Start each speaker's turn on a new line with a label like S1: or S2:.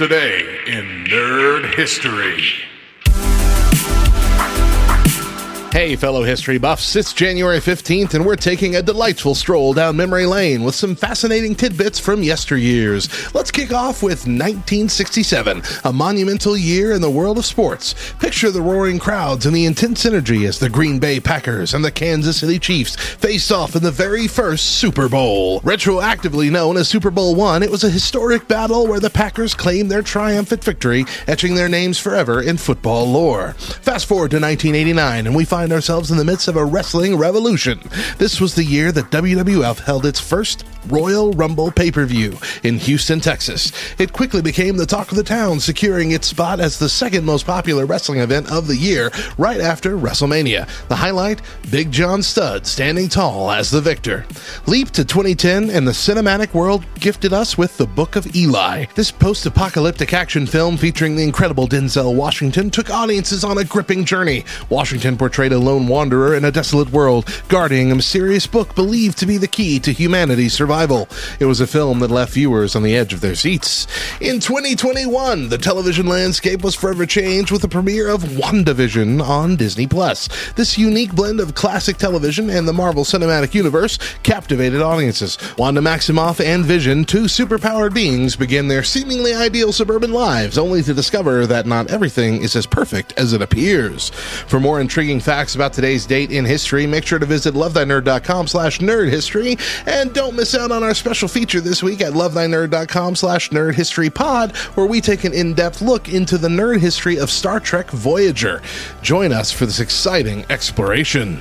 S1: Today in Nerd History.
S2: Hey, fellow history buffs, it's January 15th, and we're taking a delightful stroll down memory lane with some fascinating tidbits from yesteryears. Let's kick off with 1967, a monumental year in the world of sports. Picture the roaring crowds and the intense energy as the Green Bay Packers and the Kansas City Chiefs faced off in the very first Super Bowl. Retroactively known as Super Bowl One, it was a historic battle where the Packers claimed their triumphant victory, etching their names forever in football lore. Fast forward to 1989, and we find find ourselves in the midst of a wrestling revolution. This was the year that WWF held its first Royal Rumble pay per view in Houston, Texas. It quickly became the talk of the town, securing its spot as the second most popular wrestling event of the year, right after WrestleMania. The highlight Big John Studd standing tall as the victor. Leap to 2010, and the cinematic world gifted us with The Book of Eli. This post apocalyptic action film featuring the incredible Denzel Washington took audiences on a gripping journey. Washington portrayed a lone wanderer in a desolate world, guarding a mysterious book believed to be the key to humanity's survival. It was a film that left viewers on the edge of their seats. In 2021, the television landscape was forever changed with the premiere of WandaVision on Disney Plus. This unique blend of classic television and the Marvel Cinematic Universe captivated audiences. Wanda Maximoff and Vision, two superpowered beings, begin their seemingly ideal suburban lives, only to discover that not everything is as perfect as it appears. For more intriguing facts facts about today's date in history, make sure to visit lovethynerd.com slash nerdhistory. And don't miss out on our special feature this week at lovethynerd.com slash nerdhistorypod, where we take an in-depth look into the nerd history of Star Trek Voyager. Join us for this exciting exploration.